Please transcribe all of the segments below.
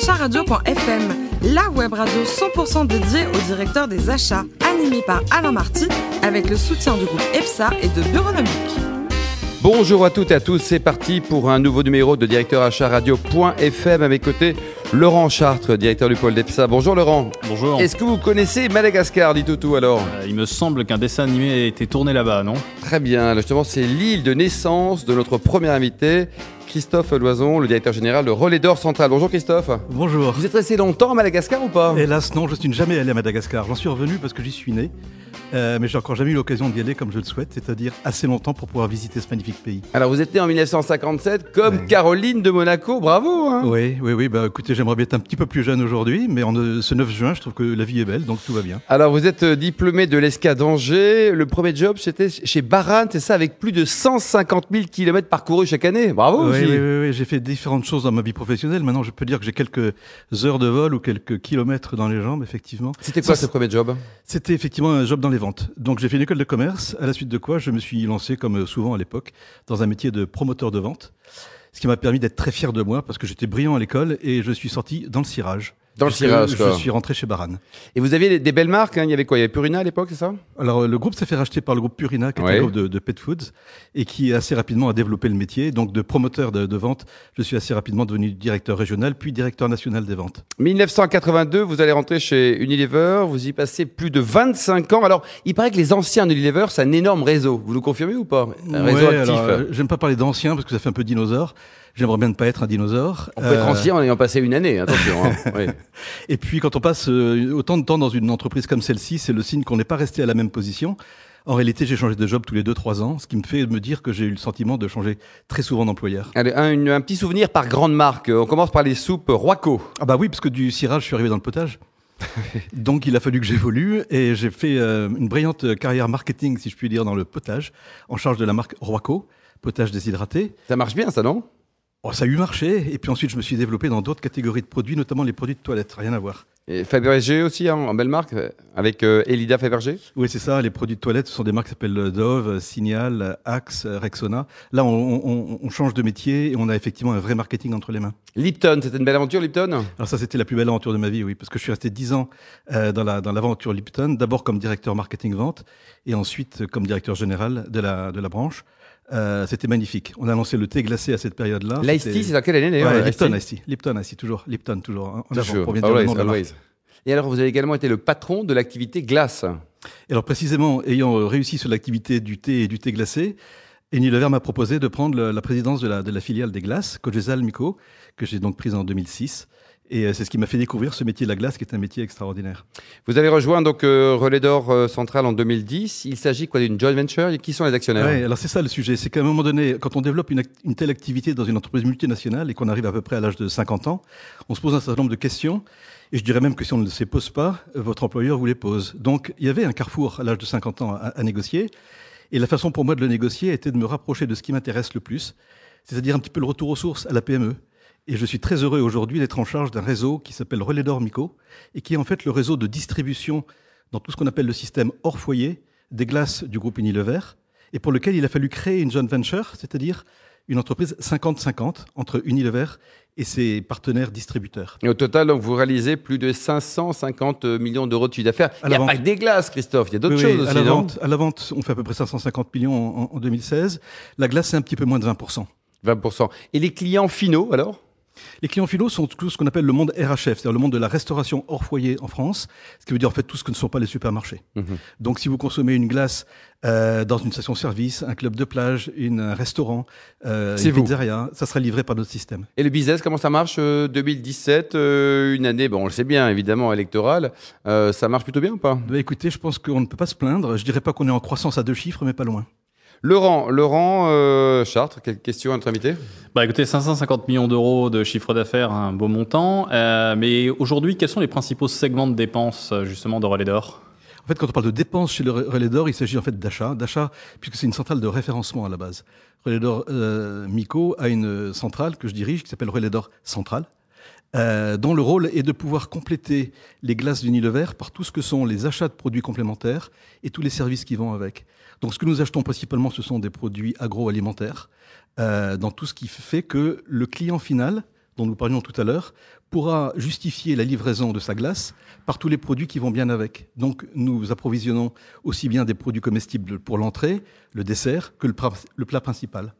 acharadio.fm, la web radio 100% dédiée au directeur des achats, animée par Alain Marty, avec le soutien du groupe EPSA et de Bureonomique. Bonjour à toutes et à tous, c'est parti pour un nouveau numéro de directeur radio.fm à mes côtés. Laurent Chartres, directeur du pôle d'EPSA. Bonjour Laurent. Bonjour. Est-ce que vous connaissez Madagascar, dit Toutou alors? Euh, il me semble qu'un dessin animé a été tourné là-bas, non? Très bien, justement c'est l'île de naissance de notre premier invité, Christophe Loison, le directeur général de Relais d'Or Central. Bonjour Christophe. Bonjour. Vous êtes resté longtemps à Madagascar ou pas? Hélas, non, je suis jamais allé à Madagascar. J'en suis revenu parce que j'y suis né. Euh, mais j'ai encore jamais eu l'occasion d'y aller comme je le souhaite, c'est-à-dire assez longtemps pour pouvoir visiter ce magnifique pays. Alors vous êtes né en 1957 comme Ouais. Caroline de Monaco, bravo hein Oui, oui, oui. Bah, écoutez, j'aimerais bien être un petit peu plus jeune aujourd'hui, mais en, euh, ce 9 juin, je trouve que la vie est belle, donc tout va bien. Alors vous êtes euh, diplômé de l'ESCA d'Angers, le premier job c'était chez Baran, c'est ça, avec plus de 150 000 km parcourus chaque année, bravo oui, oui, oui, oui, j'ai fait différentes choses dans ma vie professionnelle. Maintenant, je peux dire que j'ai quelques heures de vol ou quelques kilomètres dans les jambes, effectivement. C'était quoi Ça, ce premier job? C'était effectivement un job dans les ventes. Donc j'ai fait une école de commerce, à la suite de quoi je me suis lancé, comme souvent à l'époque, dans un métier de promoteur de vente. Ce qui m'a permis d'être très fier de moi parce que j'étais brillant à l'école et je suis sorti dans le cirage. Dans le Puisque cirage, quoi. Je suis rentré chez Baran. Et vous aviez des- belles marques, hein, il y avait quoi? Il y avait Purina à l'époque, c'est ça? Alors le groupe s'est fait racheter par le groupe Purina, qui est Ouais. un groupe de, de pet foods, et qui assez rapidement a développé le métier. Donc de promoteur de, de vente, je suis assez rapidement devenu directeur régional, puis directeur national des ventes. 1982, vous allez rentrer chez Unilever, vous y passez plus de 25 ans. Alors, il paraît que les anciens d'Unilever, c'est un énorme réseau. Vous nous confirmez ou pas? Un réseau Ouais, actif. alors, euh, J'aime pas parler d'anciens parce que ça fait un peu dinosaure. J'aimerais bien ne pas être un dinosaure. On peut être Euh, ancien en ayant passé une année, attention. hein. Oui. Et puis quand on passe euh, autant de temps dans une entreprise comme celle-ci, c'est le signe qu'on n'est pas resté à la même position. En réalité, j'ai changé de job tous les 2-3 ans, ce qui me fait me dire que j'ai eu le sentiment de changer très souvent d'employeur. Allez, un, une- un petit souvenir par grande marque. On commence par les soupes Roico. Ah bah oui, parce que du cirage, je suis arrivé dans le potage. Donc il a fallu que j'évolue et j'ai fait euh, une brillante carrière marketing, si je puis dire, dans le potage, en charge de la marque Roico, potage déshydraté. Ça marche bien, ça, non? Oh, ça a eu marché, et puis ensuite je me suis développé dans d'autres catégories de produits, notamment les produits de toilette, rien à voir. Et Fabergé aussi, hein, en belle marque, avec euh, Elida Fabergé. Oui, c'est ça. Les produits de toilette, ce sont des marques qui s'appellent euh, Dove, euh, Signal, Axe, Rexona. Là, on, on- on change de métier et on a effectivement un vrai marketing entre les mains. Lipton, c'était une belle aventure, Lipton? Alors ça, c'était la plus belle aventure de ma vie, oui, parce que je suis resté dix ans euh, dans la dans l'aventure Lipton, d'abord comme directeur marketing vente et ensuite comme directeur général de la de la branche. Euh, c'était magnifique. On a lancé le thé glacé à cette période-là. L'ice tea, c'est dans quelle année d'ailleurs Ouais, Ice Lipton tea Ice Tea. Lipton Ice Tea, toujours. Lipton, toujours. hein, En avant, Toujours. pour bien dire le Always, nom de la marque. always. Et alors, vous avez également été le patron de l'activité glace. Et alors précisément, ayant réussi sur l'activité du thé et du thé glacé, Unilever m'a proposé de prendre le- la présidence de la, de la filiale des glaces, Cogesal Mico, que j'ai donc prise en 2006. Et euh, c'est ce qui m'a fait découvrir ce métier de la glace, qui est un métier extraordinaire. Vous avez rejoint donc euh, Relais d'Or euh, Central en 2010. Il s'agit quoi d'une joint venture? Et Qui sont les actionnaires? Ouais, alors c'est ça le sujet, c'est qu'à un moment donné, quand on développe une, une telle activité dans une entreprise multinationale et qu'on arrive à peu près à l'âge de 50 ans, on se pose un certain nombre de questions. Et je dirais même que si on ne se les pose pas, euh, votre employeur vous les pose. Donc il y avait un carrefour à l'âge de 50 ans à, à négocier. Et la façon pour moi de le négocier était de me rapprocher de ce qui m'intéresse le plus, c'est-à-dire un petit peu le retour aux sources à la PME. Et je suis très heureux aujourd'hui d'être en charge d'un réseau qui s'appelle Relais d'Or Mico et qui est en fait le réseau de distribution dans tout ce qu'on appelle le système hors foyer des glaces du groupe Unilever et pour lequel il a fallu créer une joint venture, c'est-à-dire une entreprise 50-50 entre Unilever et ses partenaires distributeurs. Et au total, donc, vous réalisez plus de 550 millions d'euros de chiffre d'affaires. À Il n'y a la pas que des glaces, Christophe. Il y a d'autres Oui, oui, choses à aussi, la non vente, à la vente, on fait à peu près 550 millions en, en 2016. La glace, c'est un petit peu moins de 20%. 20%. Et les clients finaux, alors? Les clients finaux sont tout ce qu'on appelle le monde RHF, c'est-à-dire le monde de la restauration hors foyer en France, ce qui veut dire en fait tout ce que ne sont pas les supermarchés. Mhm. Donc si vous consommez une glace euh, dans une station-service, un club de plage, une, un restaurant, euh, C'est une vous. pizzeria, ça sera livré par notre système. Et le business, comment ça marche euh, 2017, euh, une année, bon, on le sait bien, évidemment, électorale. Euh, ça marche plutôt bien ou pas? Bah, écoutez, je pense qu'on ne peut pas se plaindre. Je dirais pas qu'on est en croissance à deux chiffres, mais pas loin. Laurent, Laurent euh, Chartres, quelle question à notre invité Bah écoutez, 550 millions d'euros de chiffre d'affaires, un beau montant. Euh, mais aujourd'hui, quels sont les principaux segments de dépenses euh, justement de Relais d'Or? En fait, quand on parle de dépenses chez le Relais d'Or, il s'agit en fait d'achat, d'achat, puisque c'est une centrale de référencement à la base. Relais d'Or euh, Mico a une centrale que je dirige qui s'appelle Relais d'Or Centrale, euh, dont le rôle est de pouvoir compléter les glaces d'Unilever par tout ce que sont les achats de produits complémentaires et tous les services qui vont avec. Donc, ce que nous achetons principalement, ce sont des produits agroalimentaires, euh, dans tout ce qui fait que le client final, dont nous parlions tout à l'heure, pourra justifier la livraison de sa glace par tous les produits qui vont bien avec. Donc nous approvisionnons aussi bien des produits comestibles pour l'entrée, le dessert, que le, le plat principal.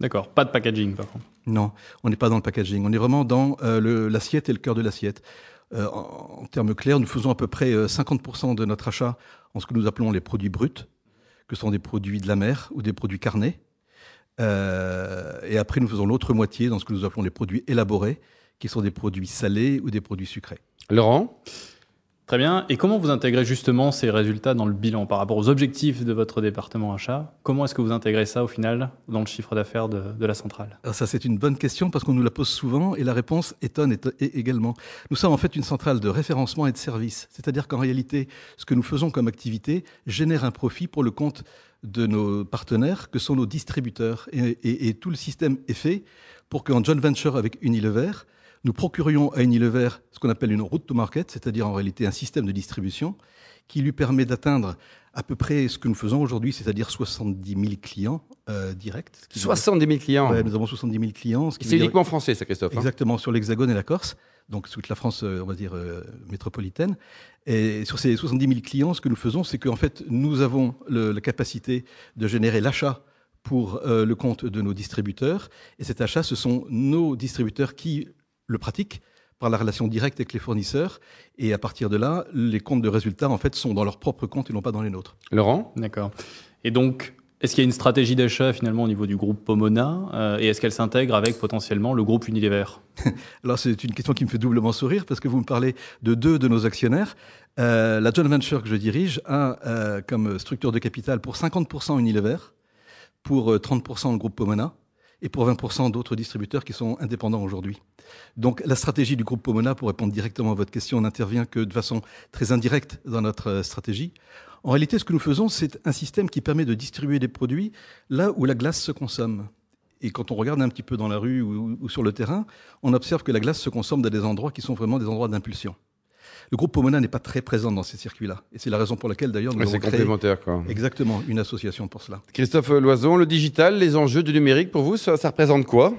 D'accord, pas de packaging par contre. Non, on n'est pas dans le packaging, on est vraiment dans euh, l'assiette et le cœur de l'assiette. Euh, en, en, termes clairs, nous faisons à peu près 50% de notre achat en ce que nous appelons les produits bruts, que sont des produits de la mer ou des produits carnés. Euh, et après, nous faisons l'autre moitié dans ce que nous appelons les produits élaborés, qui sont des produits salés ou des produits sucrés. Laurent? Très bien. Et comment vous intégrez justement ces résultats dans le bilan par rapport aux objectifs de votre département achat? Comment est-ce que vous intégrez ça au final dans le chiffre d'affaires de, la centrale? Alors Ça, c'est une bonne question parce qu'on nous la pose souvent et la réponse étonne également. Nous sommes en fait une centrale de référencement et de service. C'est-à-dire qu'en réalité, ce que nous faisons comme activité génère un profit pour le compte de nos partenaires que sont nos distributeurs. Et, et, et tout le système est fait pour qu'en joint venture avec Unilever, nous procurions à Unilever ce qu'on appelle une route to market, c'est-à-dire en réalité un système de distribution qui lui permet d'atteindre à peu près ce que nous faisons aujourd'hui, c'est-à-dire 70 000 clients euh, directs. 70 000 clients ouais, Nous avons 70 000 clients. C'est uniquement dire... français, ça, Christophe hein Exactement, sur l'Hexagone et la Corse, donc toute la France, on va dire, euh, métropolitaine. Et sur ces 70 000 clients, ce que nous faisons, c'est qu'en fait, nous avons le, la capacité de générer l'achat pour euh, le compte de nos distributeurs. Et cet achat, ce sont nos distributeurs qui le pratique par la relation directe avec les fournisseurs. Et à partir de là, les comptes de résultats, en fait, sont dans leurs propres comptes et non pas dans les nôtres. Laurent? D'accord. Et donc, est-ce qu'il y a une stratégie d'achat finalement au niveau du groupe Pomona euh, et est-ce qu'elle s'intègre avec potentiellement le groupe Unilever? Alors c'est une question qui me fait doublement sourire parce que vous me parlez de deux de nos actionnaires. Euh, la joint venture que je dirige a euh, comme structure de capital pour 50% Unilever, pour 30% le groupe Pomona et pour 20% d'autres distributeurs qui sont indépendants aujourd'hui. Donc la stratégie du groupe Pomona, pour répondre directement à votre question, n'intervient que de façon très indirecte dans notre stratégie. En réalité, ce que nous faisons, c'est un système qui permet de distribuer des produits là où la glace se consomme. Et quand on regarde un petit peu dans la rue ou, ou sur le terrain, on observe que la glace se consomme dans des endroits qui sont vraiment des endroits d'impulsion. Le groupe Pomona n'est pas très présent dans ces circuits-là. Et c'est la raison pour laquelle, d'ailleurs, nous ouais, avons créé complémentaire, quoi. exactement une association pour cela. Christophe Loison, le digital, les enjeux du numérique, pour vous, ça, ça représente quoi?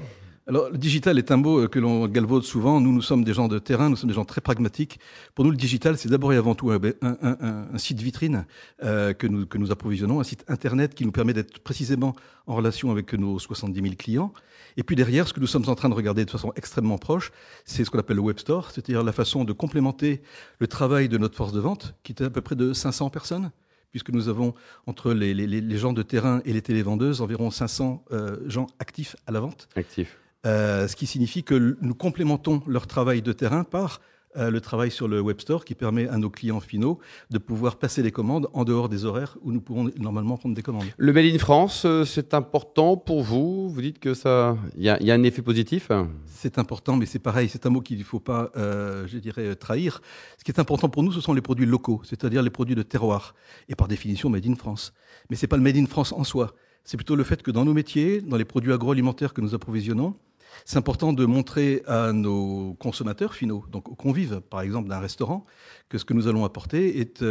Alors, le digital est un mot que l'on galvaude souvent. Nous, nous sommes des gens de terrain, nous sommes des gens très pragmatiques. Pour nous, le digital, c'est d'abord et avant tout un, site vitrine euh, que, nous, que nous approvisionnons, un site Internet qui nous permet d'être précisément en relation avec nos 70 000 clients. Et puis derrière, ce que nous sommes en train de regarder de façon extrêmement proche, c'est ce qu'on appelle le web store, c'est-à-dire la façon de complémenter le travail de notre force de vente, qui est à peu près de 500 personnes puisque nous avons, entre les gens de terrain et les télévendeuses, environ 500 euh, gens actifs à la vente. Actifs. Euh, ce qui signifie que nous complémentons leur travail de terrain par euh, le travail sur le web store qui permet à nos clients finaux de pouvoir passer les commandes en dehors des horaires où nous pourrons normalement prendre des commandes. Le Made in France, euh, c'est important pour vous? Vous dites que ça, il y, y, a un effet positif? C'est important, mais c'est pareil, c'est un mot qu'il ne faut pas, euh, je dirais, trahir. Ce qui est important pour nous, ce sont les produits locaux, c'est-à-dire les produits de terroir, et par définition Made in France. Mais c'est pas le Made in France en soi. C'est plutôt le fait que dans nos métiers, dans les produits agroalimentaires que nous approvisionnons, c'est important de montrer à nos consommateurs finaux, donc aux convives, par exemple, d'un restaurant, que ce que nous allons apporter est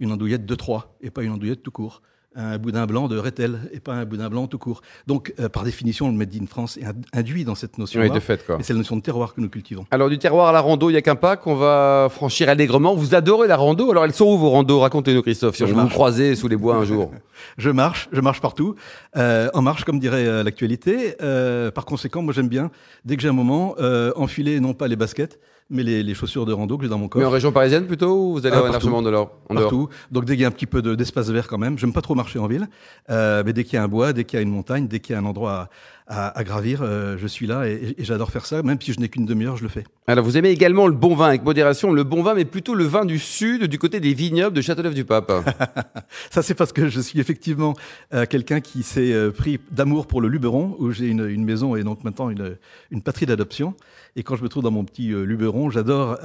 une andouillette de Troyes et pas une andouillette tout court. Un boudin blanc de Rethel et pas un boudin blanc tout court. Donc, euh, par définition, le Made in France est induit dans cette notion-là. Oui, de fait, quoi. Et c'est la notion de terroir que nous cultivons. Alors, du terroir à la rando, il n'y a qu'un pas qu'on va franchir allègrement. Vous adorez la rando. Alors, elles sont où vos randos? Racontez-nous, Christophe, si Je marche. vous croisez sous les bois un jour. je marche, je marche partout. Euh, en marche, comme dirait euh, l'actualité. Euh, par conséquent, moi, j'aime bien, dès que j'ai un moment, euh, enfiler non pas les baskets, mais les, les, chaussures de rando que j'ai dans mon corps. Mais en région parisienne plutôt ou vous allez Ah, largement de l'or en Partout. Donc dès qu'il y a un petit peu de- d'espace vert quand même, j'aime pas trop marcher en ville, euh, mais dès qu'il y a un bois, dès qu'il y a une montagne, dès qu'il y a un endroit à, gravir, euh, je suis là et, et j'adore faire ça. Même si je n'ai qu'une demi-heure, je le fais. Alors, vous aimez également le bon vin avec modération. Le bon vin, mais plutôt le vin du sud, du côté des vignobles de Châteauneuf-du-Pape. Ça, c'est parce que je suis effectivement euh, quelqu'un qui s'est euh, pris d'amour pour le Luberon, où j'ai une, une maison et donc maintenant une, une patrie d'adoption. Et quand je me trouve dans mon petit Luberon, j'adore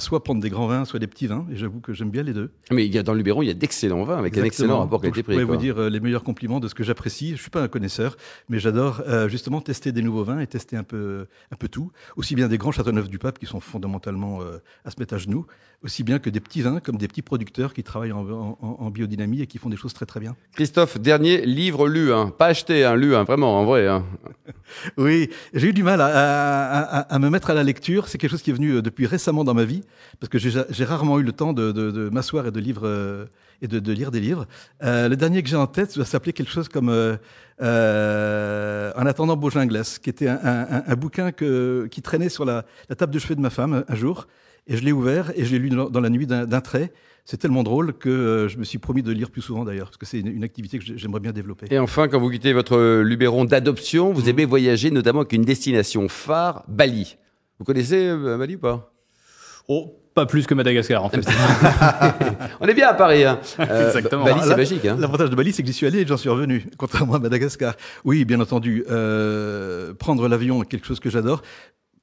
soit prendre des grands vins, soit des petits vins. Et j'avoue que j'aime bien les deux. mais il y a, dans le Luberon, il y a d'excellents vins avec un Exactement. excellent rapport qualité-prix. Je pourrais quoi. vous dire les meilleurs compliments de ce que j'apprécie. Je suis pas un connaisseur, mais j'adore justement tester des nouveaux vins et tester un peu, un peu tout, aussi bien des grands Châteauneuf du Pape qui sont fondamentalement euh, à se mettre à genoux, aussi bien que des petits vins comme des petits producteurs qui travaillent en, biodynamie et qui font des choses très très bien. Christophe, dernier livre lu, hein. pas acheté, hein, lu, hein, vraiment, en vrai. Oui, j'ai eu du mal à, me mettre à la lecture. C'est quelque chose qui est venu euh, depuis récemment dans ma vie, parce que j'ai rarement eu le temps de, m'asseoir et de, lire, euh, et de, lire des livres. Euh, le dernier que j'ai en tête va s'appeler quelque chose comme En attendant Beaujolais, qui était un, bouquin qui traînait sur la, table de chevet de ma femme un jour. Et je l'ai ouvert et je l'ai lu dans, la nuit d'un trait. C'est tellement drôle que euh, je me suis promis de lire plus souvent d'ailleurs, parce que c'est une, activité que j'aimerais bien développer. Et enfin, quand vous quittez votre Luberon d'adoption, vous mmh. aimez voyager notamment avec une destination phare, Bali. Vous connaissez euh, Bali ou pas? Oh, pas plus que Madagascar, en fait. On est bien à Paris. Hein. Euh, Exactement. Bali, c'est magique. Hein. L'avantage de Bali, c'est que j'y suis allé et j'en suis revenu, contrairement à Madagascar. Oui, bien entendu, prendre l'avion est quelque chose que j'adore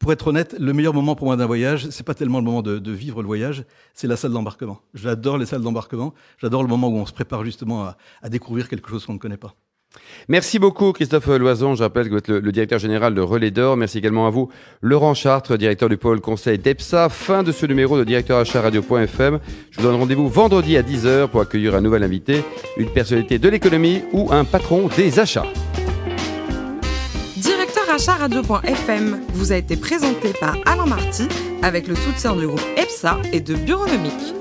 pour être honnête, le meilleur moment pour moi d'un voyage, c'est pas tellement le moment de, vivre le voyage, c'est la salle d'embarquement. J'adore les salles d'embarquement. J'adore le moment où on se prépare justement à, découvrir quelque chose qu'on ne connaît pas. Merci beaucoup Christophe Loison, je rappelle que vous êtes le, directeur général de Relais d'Or. Merci également à vous Laurent Chartres, directeur du pôle conseil d'EPSA. Fin de ce numéro de directeur radio.fm. Je vous donne rendez-vous vendredi à 10h pour accueillir un nouvel invité, une personnalité de l'économie ou un patron des achats radio.fm vous a été présenté par Alain Marty avec le soutien du groupe EPSA et de Bureaunomique.